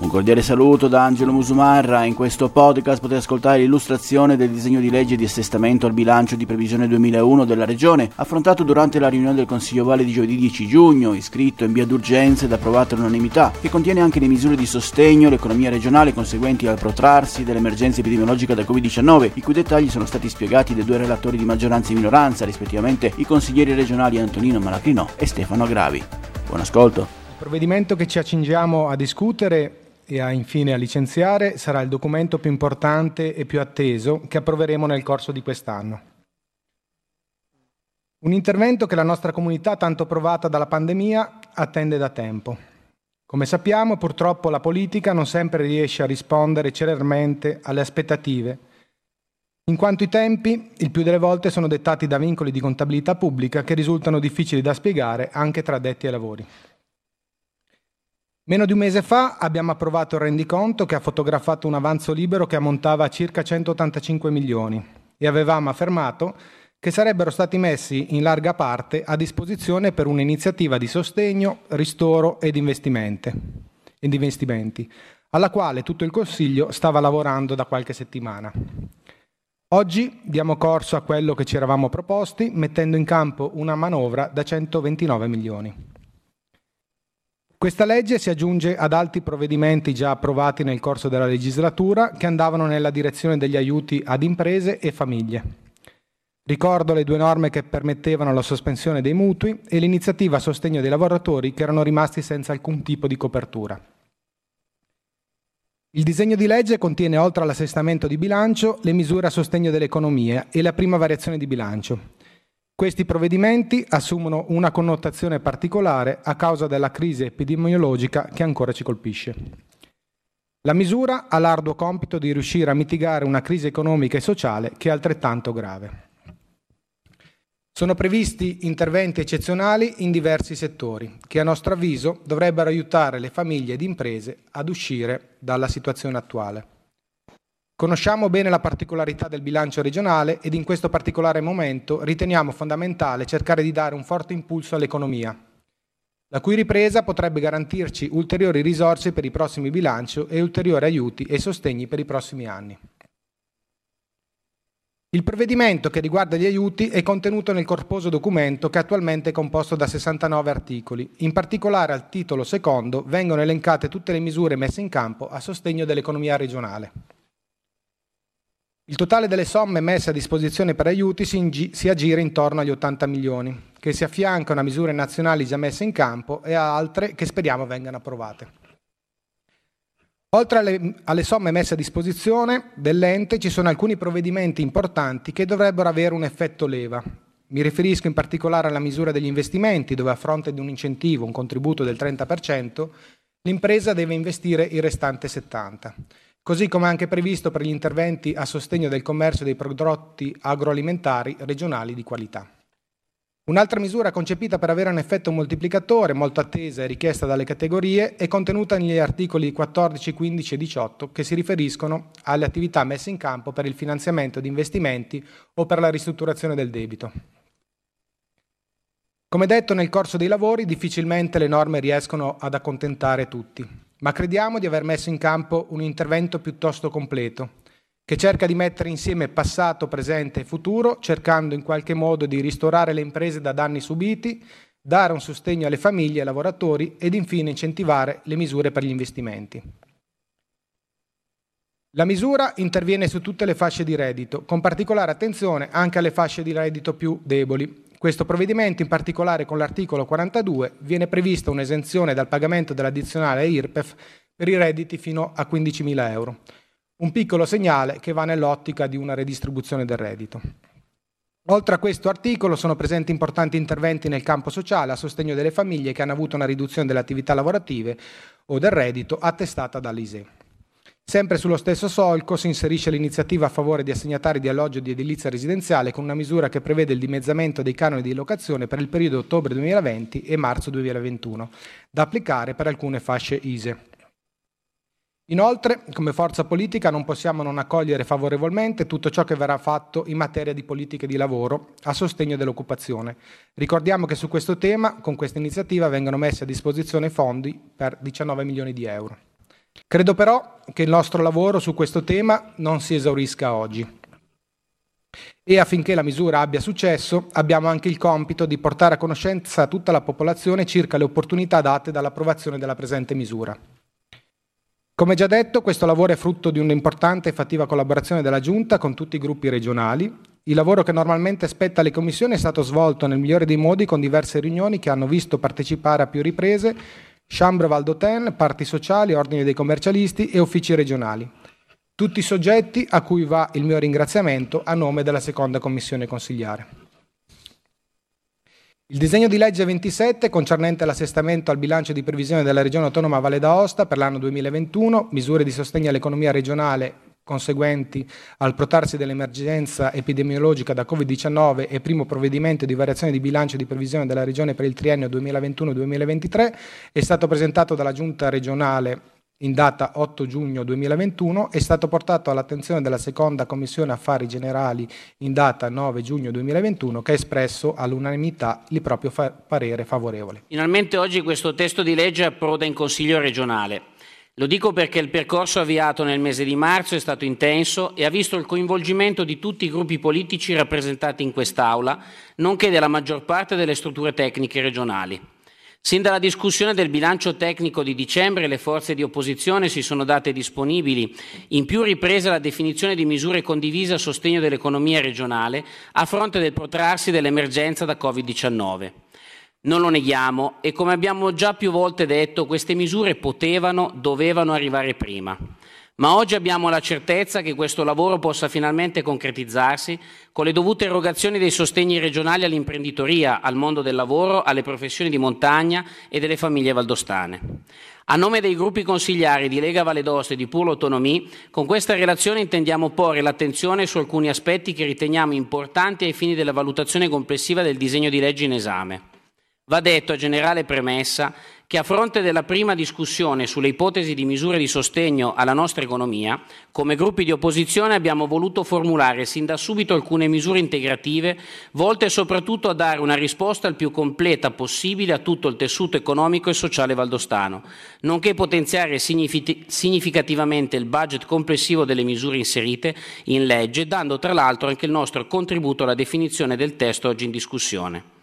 Un cordiale saluto da Angelo Musumarra. In questo podcast potete ascoltare l'illustrazione del disegno di legge di assestamento al bilancio di previsione 2001 della Regione, affrontato durante la riunione del Consiglio Vale di giovedì 10 giugno, iscritto in via d'urgenza ed approvato all'unanimità, che contiene anche le misure di sostegno all'economia regionale conseguenti al protrarsi dell'emergenza epidemiologica da Covid-19, i cui dettagli sono stati spiegati dai due relatori di maggioranza e minoranza, rispettivamente i consiglieri regionali Antonino Malacrinò e Stefano Gravi. Buon ascolto. Il provvedimento che ci accingiamo a discutere e a, infine a licenziare sarà il documento più importante e più atteso che approveremo nel corso di quest'anno. Un intervento che la nostra comunità, tanto provata dalla pandemia, attende da tempo. Come sappiamo, purtroppo la politica non sempre riesce a rispondere celermente alle aspettative, in quanto i tempi, il più delle volte, sono dettati da vincoli di contabilità pubblica che risultano difficili da spiegare anche tra addetti ai lavori. Meno di un mese fa abbiamo approvato il rendiconto che ha fotografato un avanzo libero che ammontava a circa 185 milioni e avevamo affermato che sarebbero stati messi in larga parte a disposizione per un'iniziativa di sostegno, ristoro ed investimenti, alla quale tutto il Consiglio stava lavorando da qualche settimana. Oggi diamo corso a quello che ci eravamo proposti, mettendo in campo una manovra da 129 milioni. Questa legge si aggiunge ad altri provvedimenti già approvati nel corso della legislatura che andavano nella direzione degli aiuti ad imprese e famiglie. Ricordo le due norme che permettevano la sospensione dei mutui e l'iniziativa a sostegno dei lavoratori che erano rimasti senza alcun tipo di copertura. Il disegno di legge contiene, oltre all'assestamento di bilancio, le misure a sostegno dell'economia e la prima variazione di bilancio. Questi provvedimenti assumono una connotazione particolare a causa della crisi epidemiologica che ancora ci colpisce. La misura ha l'arduo compito di riuscire a mitigare una crisi economica e sociale che è altrettanto grave. Sono previsti interventi eccezionali in diversi settori che a nostro avviso dovrebbero aiutare le famiglie ed imprese ad uscire dalla situazione attuale. Conosciamo bene la particolarità del bilancio regionale ed in questo particolare momento riteniamo fondamentale cercare di dare un forte impulso all'economia, la cui ripresa potrebbe garantirci ulteriori risorse per i prossimi bilanci e ulteriori aiuti e sostegni per i prossimi anni. Il provvedimento che riguarda gli aiuti è contenuto nel corposo documento che attualmente è composto da 69 articoli. In particolare al titolo secondo vengono elencate tutte le misure messe in campo a sostegno dell'economia regionale. Il totale delle somme messe a disposizione per aiuti si, si aggira intorno agli 80 milioni, che si affiancano a misure nazionali già messe in campo e a altre che speriamo vengano approvate. Oltre alle, alle, somme messe a disposizione dell'ente ci sono alcuni provvedimenti importanti che dovrebbero avere un effetto leva. Mi riferisco in particolare alla misura degli investimenti, dove a fronte di un incentivo, un contributo del 30%, l'impresa deve investire il restante 70% così come anche previsto per gli interventi a sostegno del commercio dei prodotti agroalimentari regionali di qualità. Un'altra misura concepita per avere un effetto moltiplicatore, molto attesa e richiesta dalle categorie, è contenuta negli articoli 14, 15 e 18 che si riferiscono alle attività messe in campo per il finanziamento di investimenti o per la ristrutturazione del debito. Come detto nel corso dei lavori, difficilmente le norme riescono ad accontentare tutti ma crediamo di aver messo in campo un intervento piuttosto completo, che cerca di mettere insieme passato, presente e futuro, cercando in qualche modo di ristorare le imprese da danni subiti, dare un sostegno alle famiglie e ai lavoratori ed infine incentivare le misure per gli investimenti. La misura interviene su tutte le fasce di reddito, con particolare attenzione anche alle fasce di reddito più deboli, questo provvedimento, in particolare con l'articolo 42, viene prevista un'esenzione dal pagamento dell'addizionale IRPEF per i redditi fino a 15.000 euro. Un piccolo segnale che va nell'ottica di una redistribuzione del reddito. Oltre a questo articolo sono presenti importanti interventi nel campo sociale a sostegno delle famiglie che hanno avuto una riduzione delle attività lavorative o del reddito attestata dall'ISE. Sempre sullo stesso solco si inserisce l'iniziativa a favore di assegnatari di alloggio di edilizia residenziale con una misura che prevede il dimezzamento dei canoni di locazione per il periodo ottobre 2020 e marzo 2021, da applicare per alcune fasce ISE. Inoltre, come forza politica non possiamo non accogliere favorevolmente tutto ciò che verrà fatto in materia di politiche di lavoro a sostegno dell'occupazione. Ricordiamo che su questo tema, con questa iniziativa, vengono messi a disposizione fondi per 19 milioni di euro. Credo però che il nostro lavoro su questo tema non si esaurisca oggi. E affinché la misura abbia successo, abbiamo anche il compito di portare a conoscenza tutta la popolazione circa le opportunità date dall'approvazione della presente misura. Come già detto, questo lavoro è frutto di un'importante e fattiva collaborazione della Giunta con tutti i gruppi regionali. Il lavoro che normalmente spetta alle commissioni è stato svolto nel migliore dei modi con diverse riunioni che hanno visto partecipare a più riprese Chambre Valdoten, parti sociali, ordini dei commercialisti e uffici regionali. Tutti i soggetti a cui va il mio ringraziamento a nome della seconda commissione consigliare. Il disegno di legge 27 concernente l'assestamento al bilancio di previsione della Regione Autonoma Valle d'Aosta per l'anno 2021, misure di sostegno all'economia regionale conseguenti al protarsi dell'emergenza epidemiologica da Covid-19 e primo provvedimento di variazione di bilancio di previsione della Regione per il triennio 2021-2023 è stato presentato dalla Giunta regionale in data 8 giugno 2021, è stato portato all'attenzione della seconda Commissione Affari Generali in data 9 giugno 2021 che ha espresso all'unanimità il proprio fa- parere favorevole. Finalmente oggi questo testo di legge approda in Consiglio regionale. Lo dico perché il percorso avviato nel mese di marzo è stato intenso e ha visto il coinvolgimento di tutti i gruppi politici rappresentati in quest'Aula, nonché della maggior parte delle strutture tecniche regionali. Sin dalla discussione del bilancio tecnico di dicembre le forze di opposizione si sono date disponibili in più riprese alla definizione di misure condivise a sostegno dell'economia regionale a fronte del protrarsi dell'emergenza da Covid-19. Non lo neghiamo e come abbiamo già più volte detto queste misure potevano, dovevano arrivare prima. Ma oggi abbiamo la certezza che questo lavoro possa finalmente concretizzarsi con le dovute erogazioni dei sostegni regionali all'imprenditoria, al mondo del lavoro, alle professioni di montagna e delle famiglie valdostane. A nome dei gruppi consigliari di Lega Valle d'Oste e di Puro Autonomie, con questa relazione intendiamo porre l'attenzione su alcuni aspetti che riteniamo importanti ai fini della valutazione complessiva del disegno di legge in esame. Va detto a generale premessa che a fronte della prima discussione sulle ipotesi di misure di sostegno alla nostra economia, come gruppi di opposizione abbiamo voluto formulare sin da subito alcune misure integrative volte soprattutto a dare una risposta il più completa possibile a tutto il tessuto economico e sociale valdostano, nonché potenziare significativamente il budget complessivo delle misure inserite in legge, dando tra l'altro anche il nostro contributo alla definizione del testo oggi in discussione.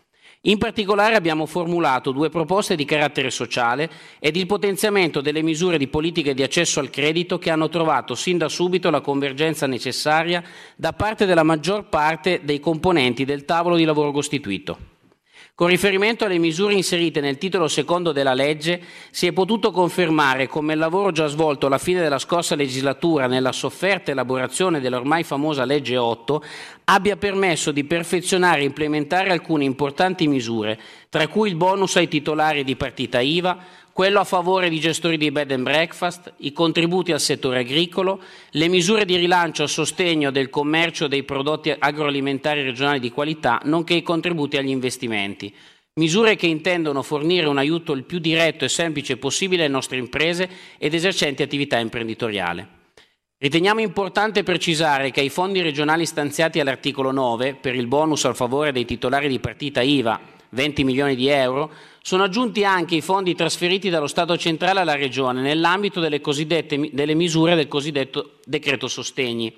In particolare abbiamo formulato due proposte di carattere sociale ed il potenziamento delle misure di politiche di accesso al credito che hanno trovato sin da subito la convergenza necessaria da parte della maggior parte dei componenti del tavolo di lavoro costituito. Con riferimento alle misure inserite nel titolo secondo della legge, si è potuto confermare come il lavoro già svolto alla fine della scorsa legislatura nella sofferta elaborazione dell'ormai famosa legge 8 abbia permesso di perfezionare e implementare alcune importanti misure, tra cui il bonus ai titolari di partita IVA, quello a favore di gestori di bed and breakfast, i contributi al settore agricolo, le misure di rilancio a sostegno del commercio dei prodotti agroalimentari regionali di qualità, nonché i contributi agli investimenti. Misure che intendono fornire un aiuto il più diretto e semplice possibile alle nostre imprese ed esercenti attività imprenditoriale. Riteniamo importante precisare che ai fondi regionali stanziati all'articolo 9 per il bonus al favore dei titolari di partita IVA 20 milioni di euro, sono aggiunti anche i fondi trasferiti dallo Stato centrale alla Regione nell'ambito delle, delle misure del cosiddetto decreto sostegni.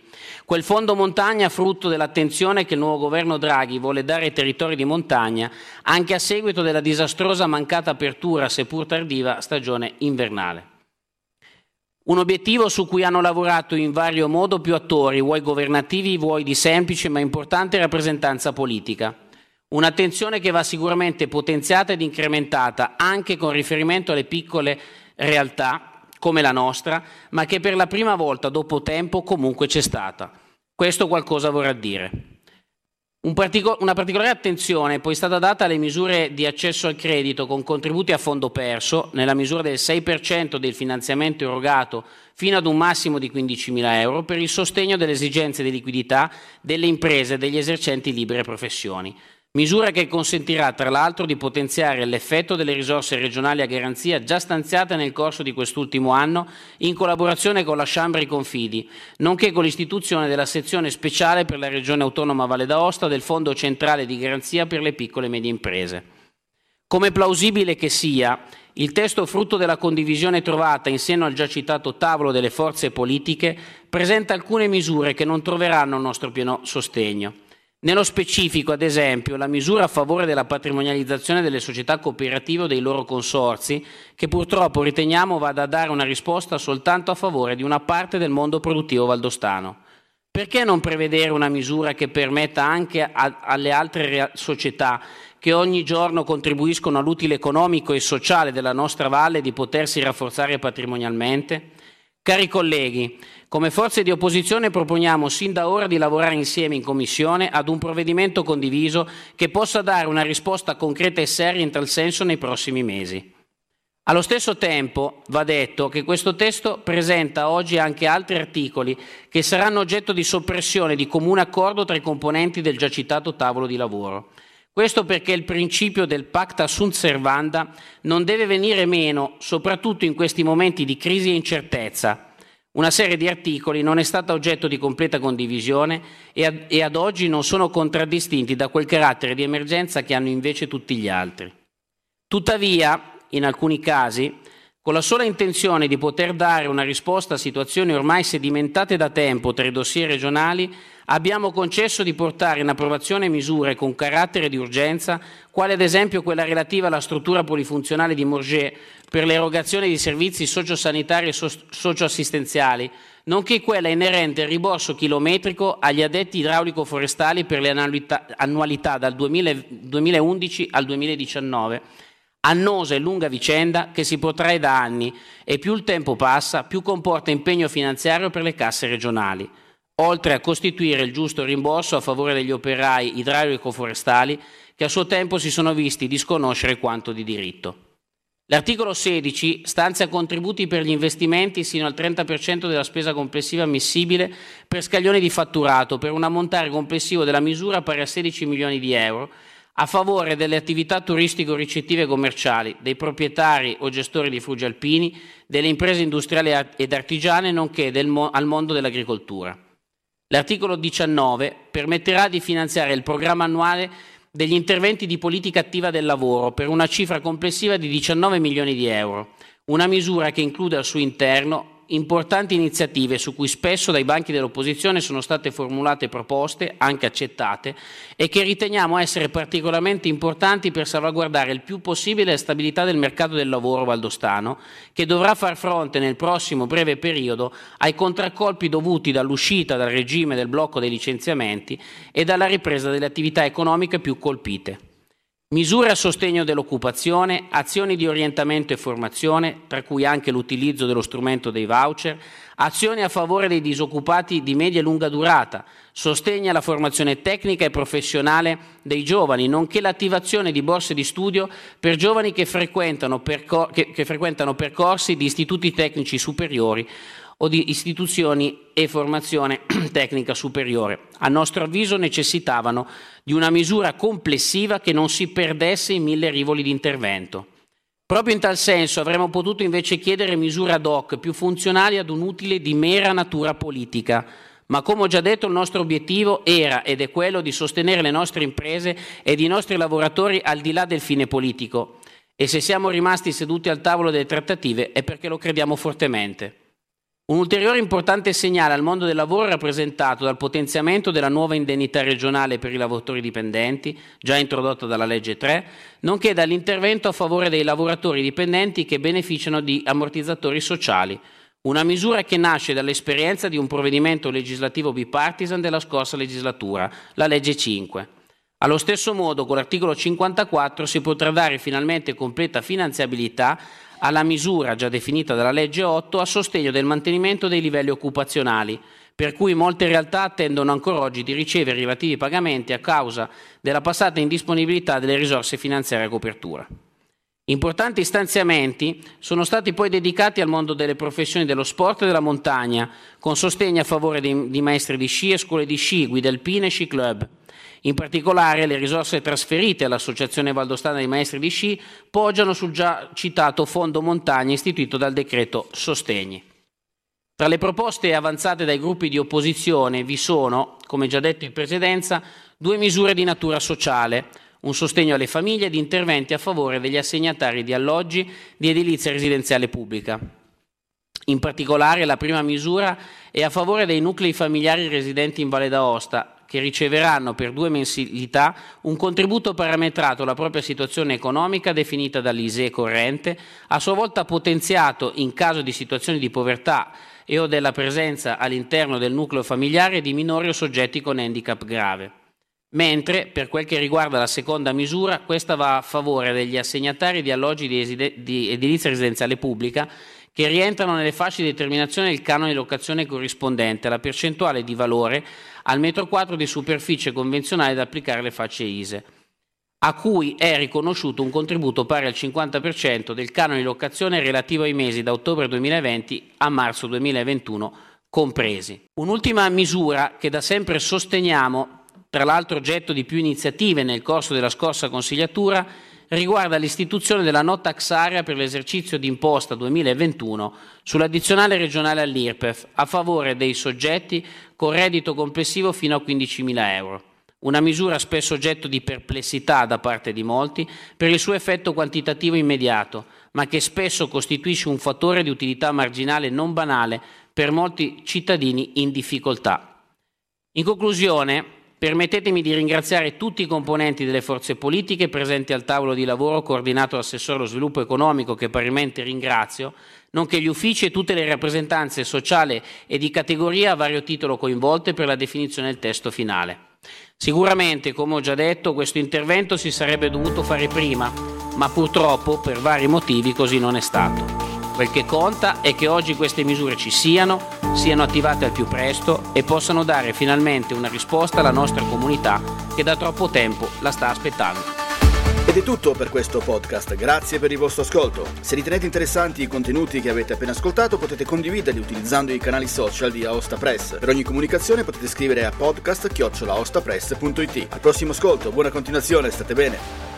Quel fondo montagna frutto dell'attenzione che il nuovo governo Draghi vuole dare ai territori di montagna anche a seguito della disastrosa mancata apertura, seppur tardiva, stagione invernale. Un obiettivo su cui hanno lavorato in vario modo più attori, vuoi governativi, vuoi di semplice ma importante rappresentanza politica. Un'attenzione che va sicuramente potenziata ed incrementata anche con riferimento alle piccole realtà come la nostra, ma che per la prima volta dopo tempo comunque c'è stata. Questo qualcosa vorrà dire. Un partico- una particolare attenzione è poi stata data alle misure di accesso al credito con contributi a fondo perso, nella misura del 6% del finanziamento erogato fino ad un massimo di 15.000 euro per il sostegno delle esigenze di liquidità delle imprese e degli esercenti libere professioni misura che consentirà tra l'altro di potenziare l'effetto delle risorse regionali a garanzia già stanziate nel corso di quest'ultimo anno in collaborazione con la Chambri Confidi, nonché con l'istituzione della sezione speciale per la Regione Autonoma Valle d'Aosta del Fondo Centrale di Garanzia per le piccole e medie imprese. Come plausibile che sia, il testo frutto della condivisione trovata in seno al già citato tavolo delle forze politiche presenta alcune misure che non troveranno il nostro pieno sostegno. Nello specifico, ad esempio, la misura a favore della patrimonializzazione delle società cooperative o dei loro consorzi, che purtroppo riteniamo vada a dare una risposta soltanto a favore di una parte del mondo produttivo valdostano. Perché non prevedere una misura che permetta anche a, alle altre società che ogni giorno contribuiscono all'utile economico e sociale della nostra valle di potersi rafforzare patrimonialmente? Cari colleghi, come forze di opposizione proponiamo sin da ora di lavorare insieme in Commissione ad un provvedimento condiviso che possa dare una risposta concreta e seria in tal senso nei prossimi mesi. Allo stesso tempo va detto che questo testo presenta oggi anche altri articoli che saranno oggetto di soppressione di comune accordo tra i componenti del già citato tavolo di lavoro. Questo perché il principio del pacta sunt servanda non deve venire meno, soprattutto in questi momenti di crisi e incertezza. Una serie di articoli non è stata oggetto di completa condivisione e ad, e ad oggi non sono contraddistinti da quel carattere di emergenza che hanno invece tutti gli altri. Tuttavia, in alcuni casi, con la sola intenzione di poter dare una risposta a situazioni ormai sedimentate da tempo tra i dossier regionali, abbiamo concesso di portare in approvazione misure con carattere di urgenza, quale ad esempio quella relativa alla struttura polifunzionale di Morges per l'erogazione di servizi sociosanitari e socioassistenziali, nonché quella inerente al riborso chilometrico agli addetti idraulico-forestali per le annualità dal 2011 al 2019 annosa e lunga vicenda che si protrae da anni e più il tempo passa, più comporta impegno finanziario per le casse regionali, oltre a costituire il giusto rimborso a favore degli operai idraulico-forestali che a suo tempo si sono visti disconoscere quanto di diritto. L'articolo 16 stanzia contributi per gli investimenti sino al 30% della spesa complessiva ammissibile per scaglioni di fatturato per un ammontare complessivo della misura pari a 16 milioni di euro a favore delle attività turistico-ricettive e commerciali, dei proprietari o gestori di fuggi alpini, delle imprese industriali ed artigiane, nonché mo- al mondo dell'agricoltura. L'articolo 19 permetterà di finanziare il programma annuale degli interventi di politica attiva del lavoro per una cifra complessiva di 19 milioni di euro, una misura che include al suo interno importanti iniziative su cui spesso dai banchi dell'opposizione sono state formulate proposte, anche accettate, e che riteniamo essere particolarmente importanti per salvaguardare il più possibile la stabilità del mercato del lavoro valdostano, che dovrà far fronte nel prossimo breve periodo ai contraccolpi dovuti dall'uscita dal regime del blocco dei licenziamenti e dalla ripresa delle attività economiche più colpite. Misure a sostegno dell'occupazione, azioni di orientamento e formazione, tra cui anche l'utilizzo dello strumento dei voucher, azioni a favore dei disoccupati di media e lunga durata, sostegno alla formazione tecnica e professionale dei giovani, nonché l'attivazione di borse di studio per giovani che frequentano, percor- che, che frequentano percorsi di istituti tecnici superiori o di istituzioni e formazione tecnica superiore. A nostro avviso necessitavano di una misura complessiva che non si perdesse in mille rivoli di intervento. Proprio in tal senso avremmo potuto invece chiedere misure ad hoc più funzionali ad un utile di mera natura politica, ma come ho già detto il nostro obiettivo era ed è quello di sostenere le nostre imprese ed i nostri lavoratori al di là del fine politico. E se siamo rimasti seduti al tavolo delle trattative è perché lo crediamo fortemente. Un ulteriore importante segnale al mondo del lavoro è rappresentato dal potenziamento della nuova indennità regionale per i lavoratori dipendenti, già introdotta dalla legge 3, nonché dall'intervento a favore dei lavoratori dipendenti che beneficiano di ammortizzatori sociali, una misura che nasce dall'esperienza di un provvedimento legislativo bipartisan della scorsa legislatura, la legge 5. Allo stesso modo, con l'articolo 54 si potrà dare finalmente completa finanziabilità alla misura già definita dalla legge 8 a sostegno del mantenimento dei livelli occupazionali, per cui molte realtà attendono ancora oggi di ricevere i relativi pagamenti a causa della passata indisponibilità delle risorse finanziarie a copertura. Importanti stanziamenti sono stati poi dedicati al mondo delle professioni dello sport e della montagna, con sostegno a favore di, maestri di sci e scuole di sci, guide alpine e sci club. In particolare le risorse trasferite all'Associazione Valdostana dei Maestri di Sci poggiano sul già citato Fondo Montagna istituito dal decreto Sostegni. Tra le proposte avanzate dai gruppi di opposizione vi sono, come già detto in precedenza, due misure di natura sociale, un sostegno alle famiglie ed interventi a favore degli assegnatari di alloggi di edilizia residenziale pubblica. In particolare la prima misura è a favore dei nuclei familiari residenti in Valle d'Aosta, che riceveranno per due mensilità un contributo parametrato alla propria situazione economica definita dall'ISE corrente, a sua volta potenziato in caso di situazioni di povertà e o della presenza all'interno del nucleo familiare di minori o soggetti con handicap grave. Mentre, per quel che riguarda la seconda misura, questa va a favore degli assegnatari di alloggi di, eside- di edilizia residenziale pubblica che rientrano nelle fasce di determinazione del canone di locazione corrispondente alla percentuale di valore al metro quadro di superficie convenzionale da applicare alle fasce ISE, a cui è riconosciuto un contributo pari al 50% del canone di locazione relativo ai mesi da ottobre 2020 a marzo 2021 compresi. Un'ultima misura che da sempre sosteniamo, tra l'altro oggetto di più iniziative nel corso della scorsa consigliatura, riguarda l'istituzione della no tax area per l'esercizio d'imposta 2021 sull'addizionale regionale all'IRPEF a favore dei soggetti con reddito complessivo fino a 15.000 euro. Una misura spesso oggetto di perplessità da parte di molti per il suo effetto quantitativo immediato, ma che spesso costituisce un fattore di utilità marginale non banale per molti cittadini in difficoltà. In conclusione, Permettetemi di ringraziare tutti i componenti delle forze politiche presenti al tavolo di lavoro coordinato dall'assessore allo sviluppo economico che parimenti ringrazio, nonché gli uffici e tutte le rappresentanze sociali e di categoria a vario titolo coinvolte per la definizione del testo finale. Sicuramente, come ho già detto, questo intervento si sarebbe dovuto fare prima, ma purtroppo per vari motivi così non è stato. Quel che conta è che oggi queste misure ci siano, siano attivate al più presto e possano dare finalmente una risposta alla nostra comunità che da troppo tempo la sta aspettando. Ed è tutto per questo podcast, grazie per il vostro ascolto. Se ritenete interessanti i contenuti che avete appena ascoltato potete condividerli utilizzando i canali social di Aosta Press. Per ogni comunicazione potete scrivere a podcast.aostapress.it. Al prossimo ascolto, buona continuazione, state bene.